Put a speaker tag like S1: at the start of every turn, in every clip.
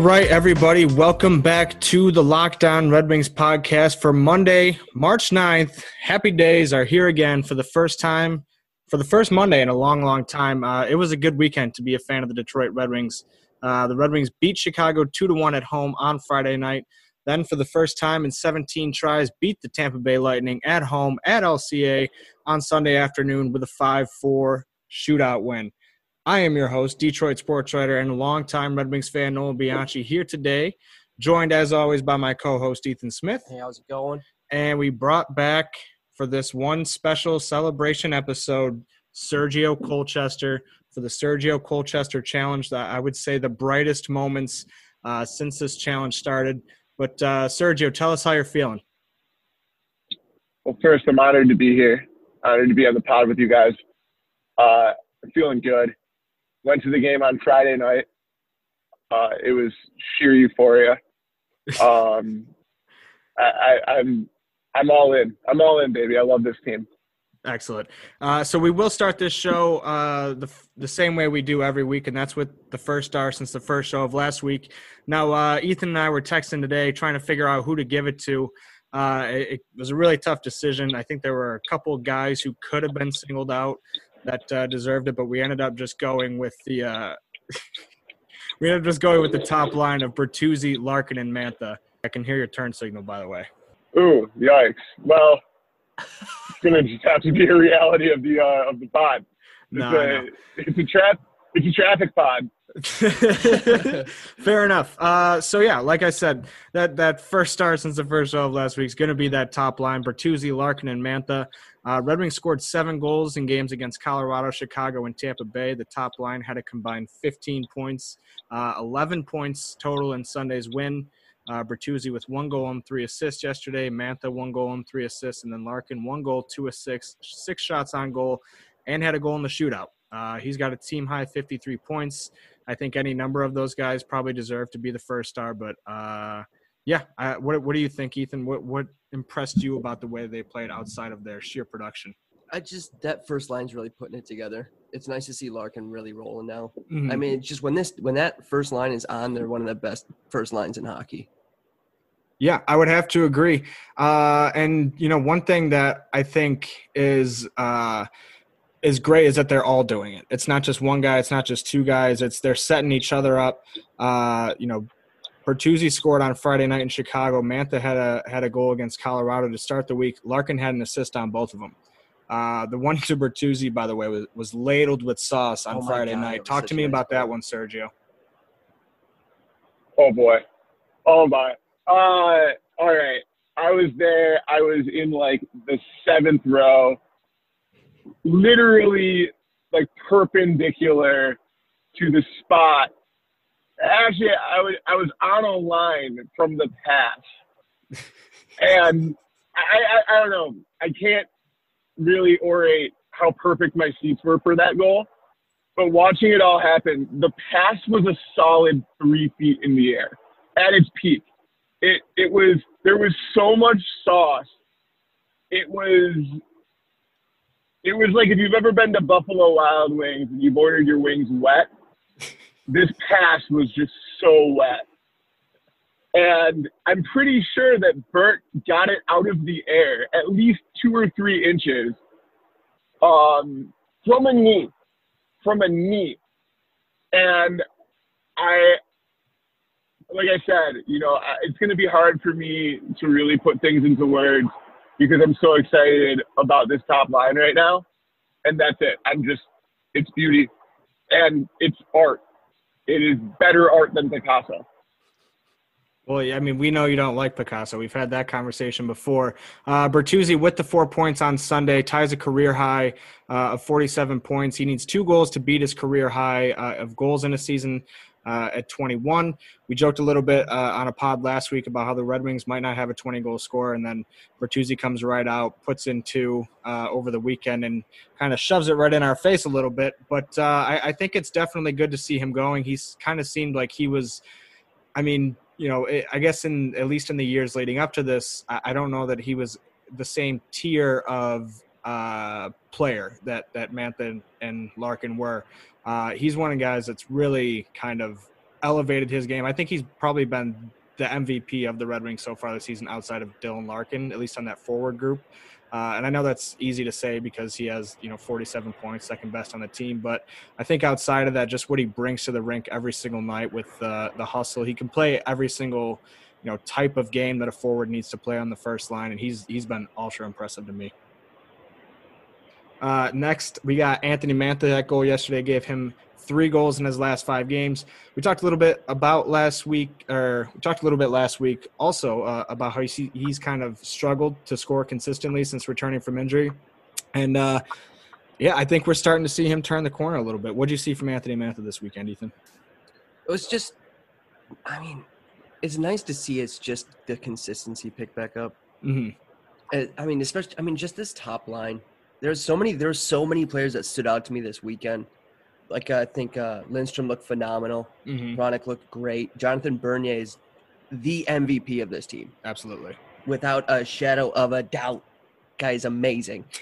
S1: Right, everybody, welcome back to the Locked On Red Wings podcast for Monday, March 9th. Happy days are here again for the first time, for the first Monday in a long, long time. Uh, it was a good weekend to be a fan of the Detroit Red Wings. Uh, the Red Wings beat Chicago 2 to 1 at home on Friday night. Then, for the first time in 17 tries, beat the Tampa Bay Lightning at home at LCA on Sunday afternoon with a 5 4 shootout win. I am your host, Detroit sports writer and longtime Red Wings fan Nolan Bianchi, here today, joined as always by my co host, Ethan Smith.
S2: Hey, how's it going?
S1: And we brought back for this one special celebration episode Sergio Colchester for the Sergio Colchester Challenge. I would say the brightest moments uh, since this challenge started. But uh, Sergio, tell us how you're feeling.
S3: Well, first, I'm honored to be here. Honored to be on the pod with you guys. Uh, I'm feeling good went to the game on Friday night. Uh, it was sheer euphoria. Um, I, I, I'm I'm all in. I'm all in, baby. I love this team.
S1: Excellent. Uh, so we will start this show uh, the the same way we do every week, and that's with the first star since the first show of last week. Now, uh, Ethan and I were texting today trying to figure out who to give it to. Uh, it, it, was a really tough decision. I think there were a couple of guys who could have been singled out that uh, deserved it, but we ended up just going with the uh, we ended up just going with the top line of Bertuzzi, Larkin, and Mantha. I can hear your turn signal, by the way.
S3: Ooh, yikes! Well, it's gonna just have to be a reality of the uh, of the pod. It's
S1: no,
S3: a, it's a trap it's a traffic pod.
S1: Fair enough. Uh, so yeah, like I said, that that first start since the first show of last week is going to be that top line: Bertuzzi, Larkin, and Mantha. Uh, Red Wings scored seven goals in games against Colorado, Chicago, and Tampa Bay. The top line had a combined 15 points, uh, 11 points total in Sunday's win. Uh, Bertuzzi with one goal and three assists yesterday. Mantha one goal and three assists, and then Larkin one goal, two assists, six shots on goal, and had a goal in the shootout. Uh, he's got a team high 53 points. I think any number of those guys probably deserve to be the first star, but uh, yeah, I, what what do you think, Ethan? What what impressed you about the way they played outside of their sheer production?
S2: I just that first line's really putting it together. It's nice to see Larkin really rolling now.
S1: Mm-hmm.
S2: I mean, just when this when that first line is on, they're one of the best first lines in hockey.
S1: Yeah, I would have to agree. Uh, and you know, one thing that I think is uh, is great is that they're all doing it. It's not just one guy. It's not just two guys. It's they're setting each other up. Uh, you know, Bertuzzi scored on Friday night in Chicago. Mantha had a had a goal against Colorado to start the week. Larkin had an assist on both of them. Uh, the one to Bertuzzi, by the way, was, was ladled with sauce on
S2: Oh
S1: Friday
S2: God,
S1: night. Talk to me about that one, Sergio.
S3: Oh boy. Oh my. Uh, all right. I was there. I was in like the seventh row, literally like perpendicular to the spot. Actually, I was I was on a line from the pass, and I, I I don't know. I can't really orate how perfect my seats were for that goal. But watching it all happen, the pass was a solid three feet in the air at its peak. It it was there was so much sauce. It was it was like if you've ever been to Buffalo Wild Wings and you've ordered your wings wet, this pass was just so wet. And I'm pretty sure that Bert got it out of the air at least two or three inches um, from a knee, from a knee. And I, like I said, you know, it's going to be hard for me to really put things into words because I'm so excited about this top line right now. And that's it. I'm just, it's beauty and it's art. It is better art than Picasso.
S1: Well, I mean, we know you don't like Picasso. We've had that conversation before. Uh, Bertuzzi with the four points on Sunday ties a career high uh, of 47 points. He needs two goals to beat his career high uh, of goals in a season uh, at 21. We joked a little bit uh, on a pod last week about how the Red Wings might not have a 20 goal scorer, and then Bertuzzi comes right out, puts in two uh, over the weekend, and kind of shoves it right in our face a little bit. But uh, I, I think it's definitely good to see him going. He's kind of seemed like he was. I mean, you know, it, I guess in at least in the years leading up to this, I, I don't know that he was the same tier of uh, player that that Mantha and Larkin were. Uh, he's one of the guys that's really kind of elevated his game. I think he's probably been the MVP of the Red Wings so far this season, outside of Dylan Larkin, at least on that forward group. Uh, and I know that's easy to say because he has, you know, 47 points, second best on the team. But I think outside of that, just what he brings to the rink every single night with uh, the hustle, he can play every single, you know, type of game that a forward needs to play on the first line, and he's he's been ultra impressive to me. Uh, next, we got Anthony Mantha. That goal yesterday gave him three goals in his last five games. We talked a little bit about last week, or we talked a little bit last week also uh, about how he's, he's kind of struggled to score consistently since returning from injury. And uh, yeah, I think we're starting to see him turn the corner a little bit. What do you see from Anthony Mantha this weekend, Ethan?
S2: It was just, I mean, it's nice to see it's just the consistency pick back up.
S1: Mm-hmm.
S2: I mean, especially, I mean, just this top line. There's so many, there's so many players that stood out to me this weekend like I think uh, Lindstrom looked phenomenal.
S1: Mm-hmm.
S2: Hronek looked great. Jonathan Bernier is the MVP of this team,
S1: Absolutely.
S2: without a shadow of a doubt. Guy's amazing.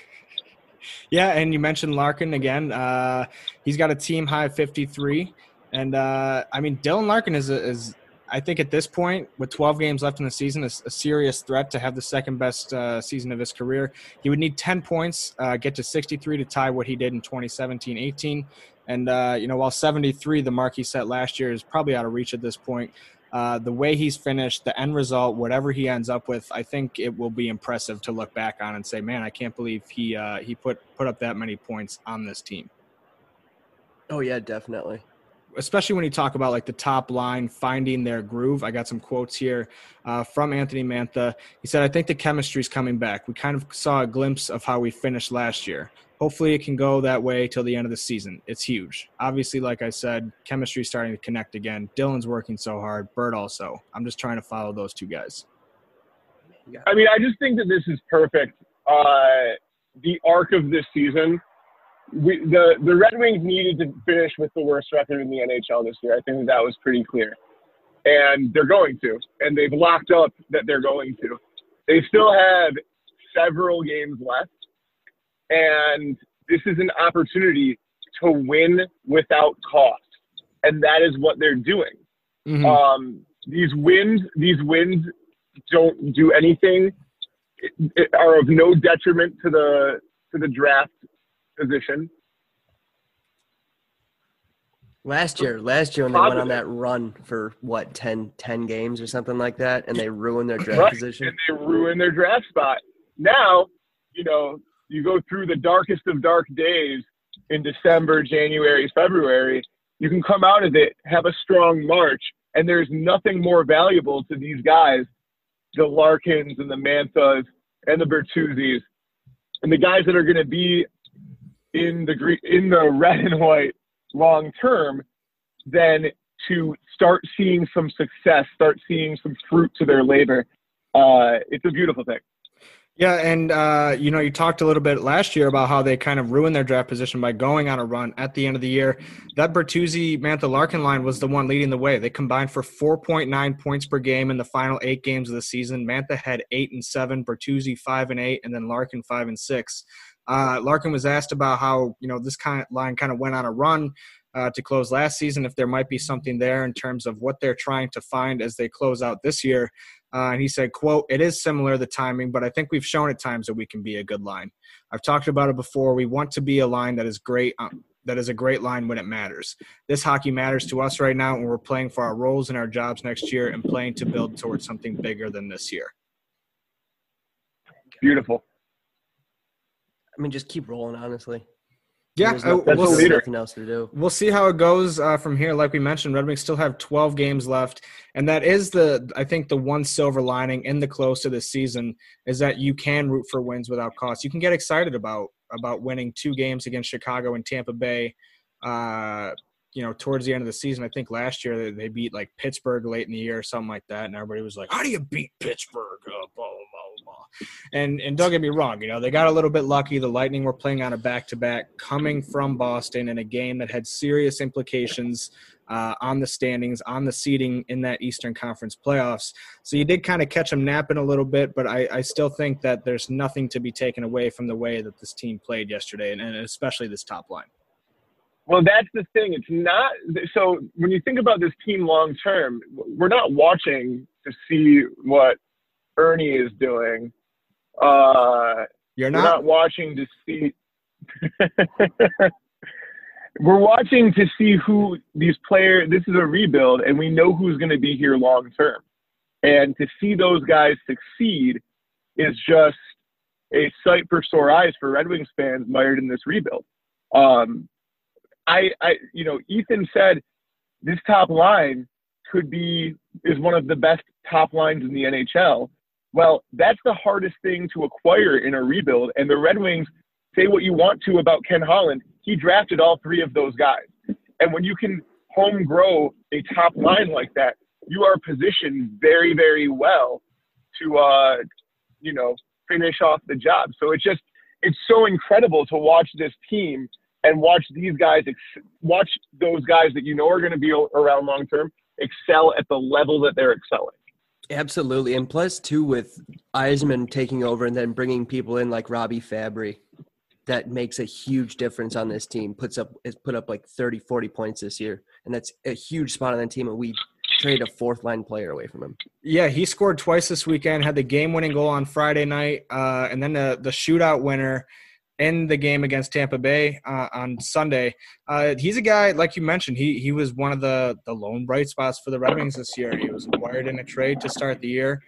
S1: Yeah, and you mentioned Larkin again. Uh, he's got a team high 53, and uh, I mean Dylan Larkin is a, is I think at this point with 12 games left in the season is a serious threat to have the second best uh, season of his career. He would need 10 points, uh, get to 63 to tie what he did in 2017-18. And uh, you know, while 73, the mark he set last year, is probably out of reach at this point. Uh, the way he's finished, the end result, whatever he ends up with, I think it will be impressive to look back on and say, "Man, I can't believe he uh, he put put up that many points on this team."
S2: Oh yeah, definitely.
S1: Especially when you talk about like the top line finding their groove. I got some quotes here uh, from Anthony Mantha. He said, "I think the chemistry is coming back. We kind of saw a glimpse of how we finished last year hopefully it can go that way till the end of the season. It's huge. Obviously, like I said, chemistry starting to connect again. Dylan's working so hard. Bird also. I'm just trying to follow those two guys.
S3: I mean, I just think that this is perfect. Uh, the arc of this season, we, the the Red Wings needed to finish with the worst record in the NHL this year. I think that, was pretty clear, and they're going to, and they've locked up that they're going to. They still have several games left and this is an opportunity to win without cost, and that is what they're doing. Mm-hmm. Um, these wins, these wins don't do anything. It, it are of no detriment to the to the draft position.
S2: Last year, last year when they went on that run for what 10, 10 games or something like that, and they ruined their draft
S3: right.
S2: position.
S3: And they ruined their draft spot. Now, you know, you go through the darkest of dark days in December, January, February, you can come out of it, have a strong March, and there's nothing more valuable to these guys, the Larkins and the Manthas and the Bertuzzis, and the guys that are going to be in the in the red and white long term, than to start seeing some success, start seeing some fruit to their labor. Uh, it's a beautiful thing.
S1: Yeah, and uh, you know, you talked a little bit last year about how they kind of ruined their draft position by going on a run at the end of the year. That Bertuzzi Mantha Larkin line was the one leading the way. They combined for 4.9 points per game in the final eight games of the season. Mantha had eight and seven, Bertuzzi five and eight, and then Larkin five and six. Uh, Larkin was asked about how you know this kind of line kind of went on a run uh, to close last season. If there might be something there in terms of what they're trying to find as they close out this year. Uh, and he said, quote, it is similar, the timing, but I think we've shown at times that we can be a good line. I've talked about it before. We want to be a line that is great, um, that is a great line when it matters. This hockey matters to us right now, and we're playing for our roles and our jobs next year and playing to build towards something bigger than this year.
S3: Beautiful.
S2: I mean, just keep rolling, honestly.
S1: Yeah,
S2: There's no,
S3: we'll, see,
S2: nothing else to do.
S1: We'll see how it goes uh, from here. Like we mentioned, Red Wings still have 12 games left, and that is the I think the one silver lining in the close of this season is that you can root for wins without cost. You can get excited about about winning two games against Chicago and Tampa Bay. Uh, you know, towards the end of the season, I think last year they beat like Pittsburgh late in the year or something like that, and everybody was like, "How do you beat Pittsburgh?" Uh, and and don't get me wrong, you know they got a little bit lucky. The Lightning were playing on a back to back, coming from Boston in a game that had serious implications uh, on the standings, on the seeding in that Eastern Conference playoffs. So you did kind of catch them napping a little bit, but I, I, still think that there's nothing to be taken away from the way that this team played yesterday, and, and especially this top line.
S3: Well, that's the thing. It's not so when you think about this team long term, we're not watching to see what Erne is doing. Uh,
S1: You're not.
S3: not watching to see. we're watching to see who these players. This is a rebuild, and we know who's going to be here long term. And to see those guys succeed is just a sight for sore eyes for Red Wings fans mired in this rebuild. Um, I, I, you know, Ethan said this top line could be is one of the best top lines in the NHL. Well, that's the hardest thing to acquire in a rebuild. And the Red Wings say what you want to about Ken Holland. He drafted all three of those guys. And when you can home grow a top line like that, you are positioned very, very well to, uh, you know, finish off the job. So it's just, it's so incredible to watch this team and watch these guys, ex- watch those guys that you know are going to be around long term excel at the level that they're excelling.
S2: Absolutely, and plus too with Yzerman taking over and then bringing people in like Robby Fabbri, that makes a huge difference on this team. Puts up has put up like 30, 40 points this year, and that's a huge spot on the team. And we trade a fourth line player away from him.
S1: Yeah, he scored twice this weekend. Had the game-winning goal on Friday night, uh, and then the the shootout winner in the game against Tampa Bay uh, on Sunday. Uh, he's a guy like you mentioned. He he was one of the the lone bright spots for the Red Wings this year. He was acquired in a trade to start the year.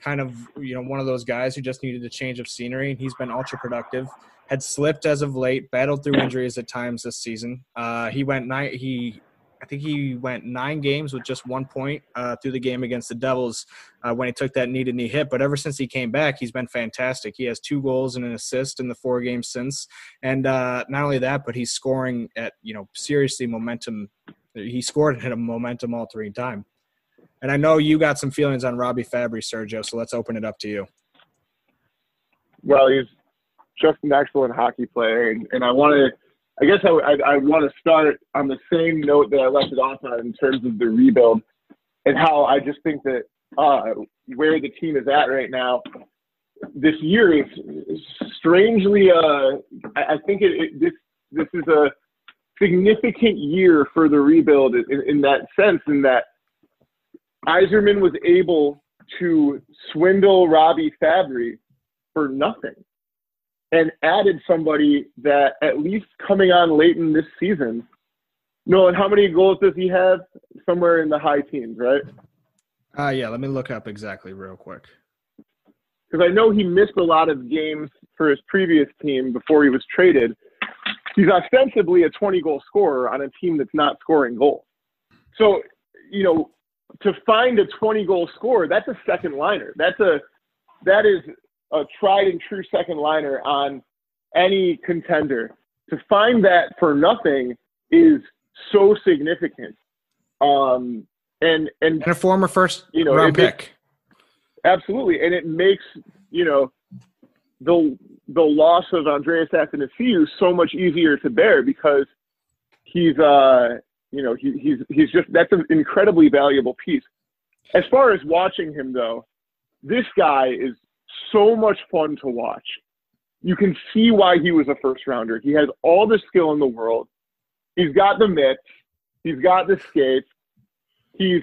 S1: Kind of you know one of those guys who just needed a change of scenery, and he's been ultra productive. Had slipped as of late, battled through injuries at times this season. Uh, he went nine. He I think he went nine games with just one point uh, through the game against the Devils uh, when he took that knee to knee hit. But ever since he came back, he's been fantastic. He has two goals and an assist in the four games since. And uh, not only that, but he's scoring at, you know, seriously momentum. He scored at a momentum altering time. And I know you got some feelings on Robby Fabbri, Sergio, so let's open it up to you.
S3: Well, he's just an excellent hockey player, and, and I want to. I guess I, I, I want to start on the same note that I left it off on in terms of the rebuild and how I just think that uh, where the team is at right now this year is strangely. Uh, I, think it, it, this this is a significant year for the rebuild in, in that sense, in that Yzerman was able to swindle Robby Fabbri for nothing and added somebody that at least coming on late in this season. No, and how many goals does he have? Somewhere in the high teens, right?
S1: Uh, yeah, let me look up exactly real quick.
S3: Because I know he missed a lot of games for his previous team before he was traded. He's ostensibly a 20 goal scorer on a team that's not scoring goals. So, you know, to find a 20 goal scorer, that's a second liner. That's a that is a tried and true second liner on any contender. To find that for nothing is so significant. Um, and and
S1: And a former first
S3: You know,
S1: round
S3: it makes-
S1: pick.
S3: absolutely, and it makes you know the the loss of Andreas Athanasiou so much easier to bear because he's uh you know he, he's he's just that's an incredibly valuable piece. As far as watching him though, this guy is so much fun to watch. You can see why he was a first rounder. He has all the skill in the world. He's got the mitts. He's got the skates. He's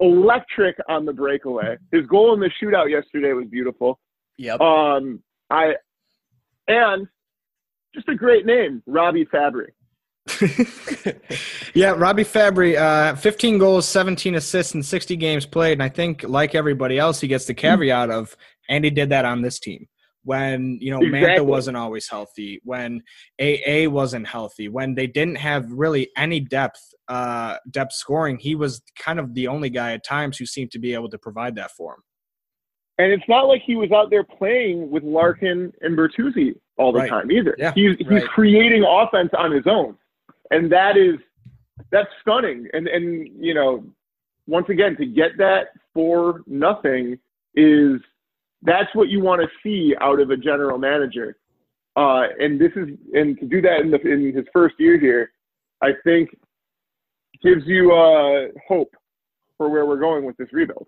S3: electric on the breakaway. His goal in the shootout yesterday was beautiful.
S2: Yep.
S3: Um, I and just a great name, Robby Fabbri.
S1: yeah, Robby Fabbri, uh, 15 goals, 17 assists in 60 games played. And I think, like everybody else, he gets the caveat of, and he did that on this team. When, you know, Mantha wasn't always healthy, when AA wasn't healthy, when they didn't have really any depth, uh, depth scoring, he was kind of the only guy at times who seemed to be able to provide that for him.
S3: And it's not like he was out there playing with Larkin and Bertuzzi all the
S1: Right.
S3: time either.
S1: Yeah,
S3: he's he's
S2: right.
S3: creating offense on his own, and that is that's stunning. And and you know, once again, to get that for nothing is that's what you want to see out of a general manager. Uh, and this is and to do that in the in his first year here, I think gives you uh, hope for where we're going with this rebuild.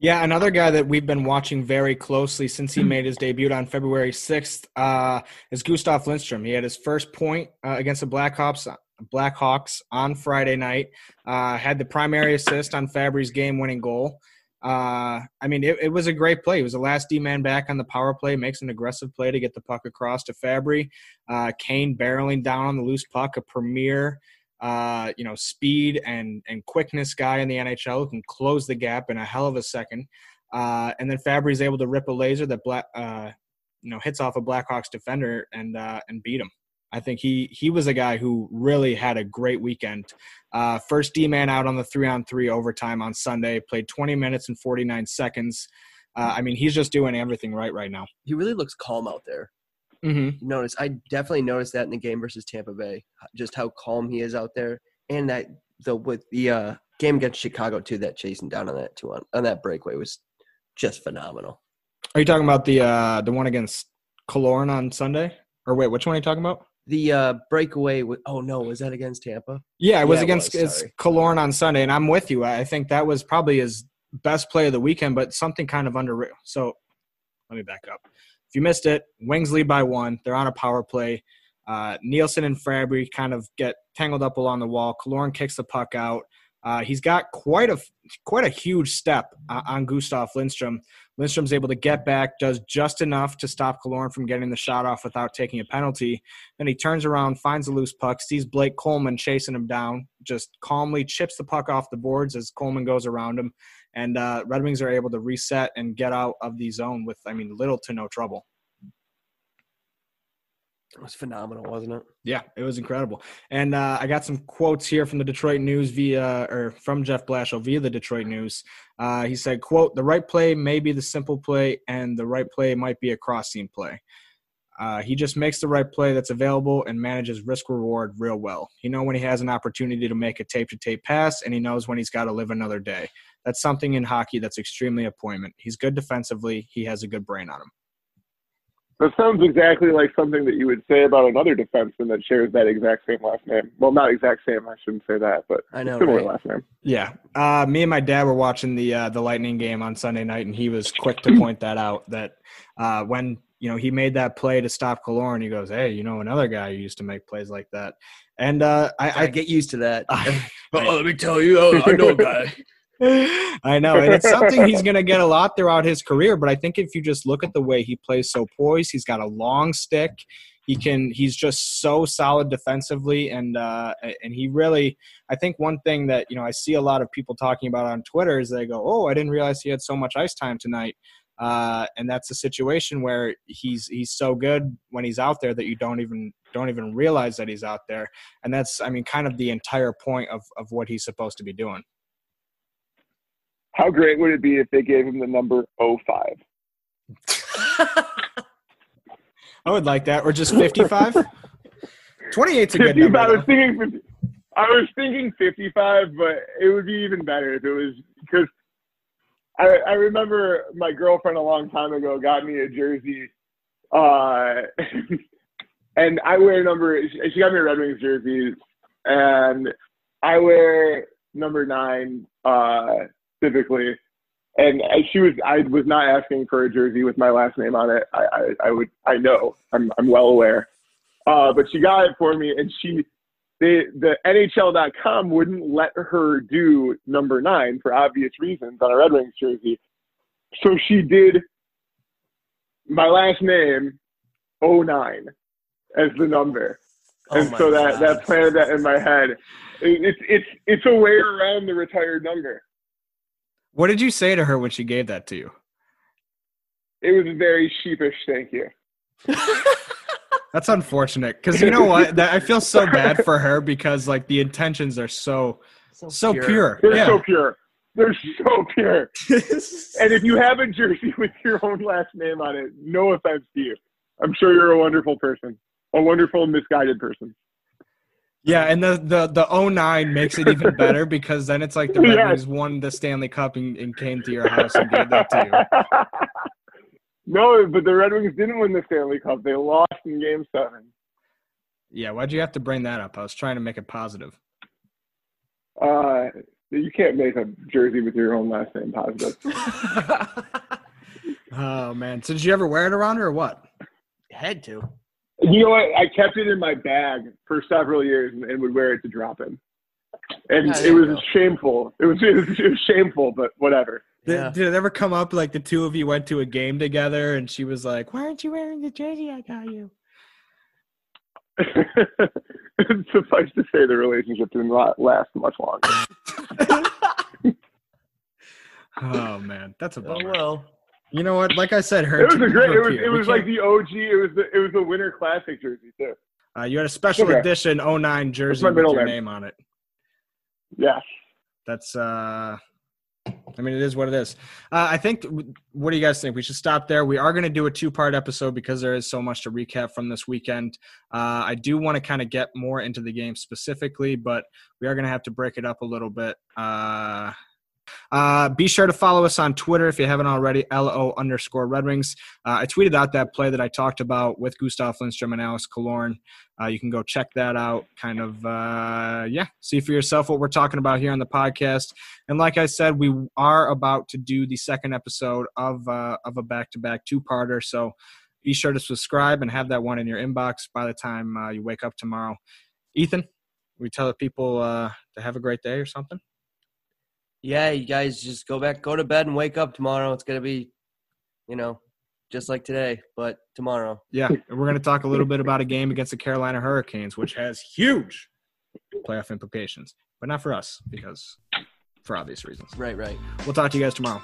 S1: Yeah, another guy that we've been watching very closely since he made his debut on February 6th uh, is Gustav Lindstrom. He had his first point uh, against the Blackhawks Blackhawks on Friday night. Uh, had the primary assist on Fabbri's game-winning goal. Uh, I mean, it, it, was a great play. He was the last D man back on the power play, makes an aggressive play to get the puck across to Fabbri. Uh, Kane barreling down on the loose puck, a premier, uh, you know, speed and and quickness guy in the NHL who can close the gap in a hell of a second. Uh, and then Fabbri's able to rip a laser that uh, you know, hits off a Blackhawks defender and uh, and beat him. I think he he was a guy who really had a great weekend. Uh, first D man out on the three on three overtime on Sunday. Played 20 minutes and 49 seconds. Uh, I mean, he's just doing everything right right now.
S2: He really looks calm out there.
S1: Mm-hmm.
S2: Notice I definitely noticed that in the game versus Tampa Bay, just how calm he is out there, and that the with the uh, game against Chicago too, that chasing down on that two on on that breakaway was just phenomenal.
S1: Are you talking about the uh, the one against Killorn on Sunday? Or wait, which one are you talking about?
S2: The uh, breakaway. With, oh no, was that against Tampa?
S1: Yeah, it was yeah, against it was, Killorn on Sunday, and I'm with you. I think that was probably his best play of the weekend, but something kind of under. So let me back up. If you missed it, Wings lead by one. They're on a power play. Uh, Nielsen and Fabbri kind of get tangled up along the wall. Killorn kicks the puck out. Uh, he's got quite a quite a huge step uh, on Gustav Lindstrom. Lindstrom's able to get back, does just enough to stop Killorn from getting the shot off without taking a penalty. Then he turns around, finds a loose puck, sees Blake Coleman chasing him down, just calmly chips the puck off the boards as Coleman goes around him. And uh, Red Wings are able to reset and get out of the zone with, I mean, little to no trouble.
S2: It was phenomenal, wasn't it?
S1: Yeah, it was incredible. And uh, I got some quotes here from the Detroit News via, or from Jeff Blashill via the Detroit News. Uh, he said, "quote The right play may be the simple play, and the right play might be a cross play. Uh, he just makes the right play that's available and manages risk reward real well. He know when he has an opportunity to make a tape to tape pass, and he knows when he's got to live another day. That's something in hockey that's extremely appointment. He's good defensively. He has a good brain on him."
S3: That sounds exactly like something that you would say about another defenseman that shares that exact same last name. Well, not exact same. I shouldn't say that, but I know similar right? last name.
S1: Yeah, uh, me and my dad were watching the uh, the Lightning game on Sunday night, and he was quick to point that out. That uh, when you know he made that play to stop Killorn, he goes, "Hey, you know another guy who used to make plays like that." And uh, I,
S2: I, get used to that.
S1: I,
S2: oh, let me tell you, oh, I know a guy.
S1: I know, and it's something he's going to get a lot throughout his career. But I think if you just look at the way he plays so poised, he's got a long stick. He can. He's just so solid defensively, and uh, and he really. I think one thing that you know I see a lot of people talking about on Twitter is they go, "Oh, I didn't realize he had so much ice time tonight." Uh, and that's a situation where he's he's so good when he's out there that you don't even don't even realize that he's out there. And that's I mean kind of the entire point of of what he's supposed to be doing.
S3: How great would it be if they gave him the number 05?
S1: I would like that. Or just 55? 28's a good number. I
S3: was, thinking, I was thinking 55, but it would be even better if it was because I, I remember my girlfriend a long time ago got me a jersey. Uh, and I wear number, she got me a Red Wings jersey, and I wear number nine. Uh, specifically. And she was, I was not asking for a jersey with my last name on it. I, I, I would, I know, I'm, I'm well aware. Uh, but she got it for me, and she, they, the NHL.com wouldn't let her do number nine for obvious reasons on a Red Wings jersey. So she did my last name, 09, as the number. Oh and so that, that planted that in my head. It, it's, it's, it's a way around the retired number.
S1: What did you say to her when she gave that to you?
S3: It was a very sheepish thank you.
S1: That's unfortunate because you know what? That, I feel so bad for her because like the intentions are so so, so pure. pure.
S3: They're yeah. so pure. They're so pure. and if you have a jersey with your own last name on it, no offense to you. I'm sure you're a wonderful person, a wonderful misguided person.
S1: Yeah, and the the the 09 makes it even better because then it's like the Red Wings won the Stanley Cup and, and, came to your house and gave that to you.
S3: No, but the Red Wings didn't win the Stanley Cup. They lost in Game Seven.
S1: Yeah, why'd you have to bring that up? I was trying to make it positive.
S3: Uh, You can't make a jersey with your own last name positive.
S1: oh man! So did you ever wear it around her or what?
S2: Had to.
S3: You know what? I kept it in my bag for several years and, and would wear it to drop in. And
S2: Yeah,
S3: it was
S2: go.
S3: shameful. It was, it was it was shameful, but whatever.
S1: Did,
S2: Yeah.
S1: did it ever come up like the two of you went to a game together and she was like, "Why aren't you wearing the jersey I got you?"
S3: Suffice to say, the relationship didn't last much longer.
S1: Oh man, that's a
S2: Oh
S1: bummer.
S2: well.
S1: You know what? Like I said, her.
S3: It was a great. It was it was like the OG. It was the it was the Winter Classic jersey too.
S1: uh, you had a special
S3: Okay.
S1: edition 09 jersey with your
S3: name.
S1: name on it.
S3: Yes.
S1: That's uh I mean it is what it is. Uh, I think what do you guys think? We should stop there. We are going to do a two-part episode because there is so much to recap from this weekend. Uh, I do want to kind of get more into the game specifically, but we are going to have to break it up a little bit. Uh uh, be sure to follow us on Twitter if you haven't already, LO underscore Red Wings. Uh, I tweeted out that play that I talked about with Gustav Lindstrom and Alex Killorn. Uh, you can go check that out. Kind of, uh, yeah, see for yourself what we're talking about here on the podcast. And like I said, we are about to do the second episode of uh, of a back to back two parter. So be sure to subscribe and have that one in your inbox by the time uh, you wake up tomorrow. Ethan, we tell the people uh, to have a great day or something.
S2: Yeah, you guys just go back, go to bed, and wake up tomorrow. It's gonna be, you know, just like today, but tomorrow.
S1: Yeah, and we're going to talk a little bit about a game against the Carolina Hurricanes, which has huge playoff implications, but not for us because for obvious reasons.
S2: Right, right.
S1: We'll talk to you guys tomorrow.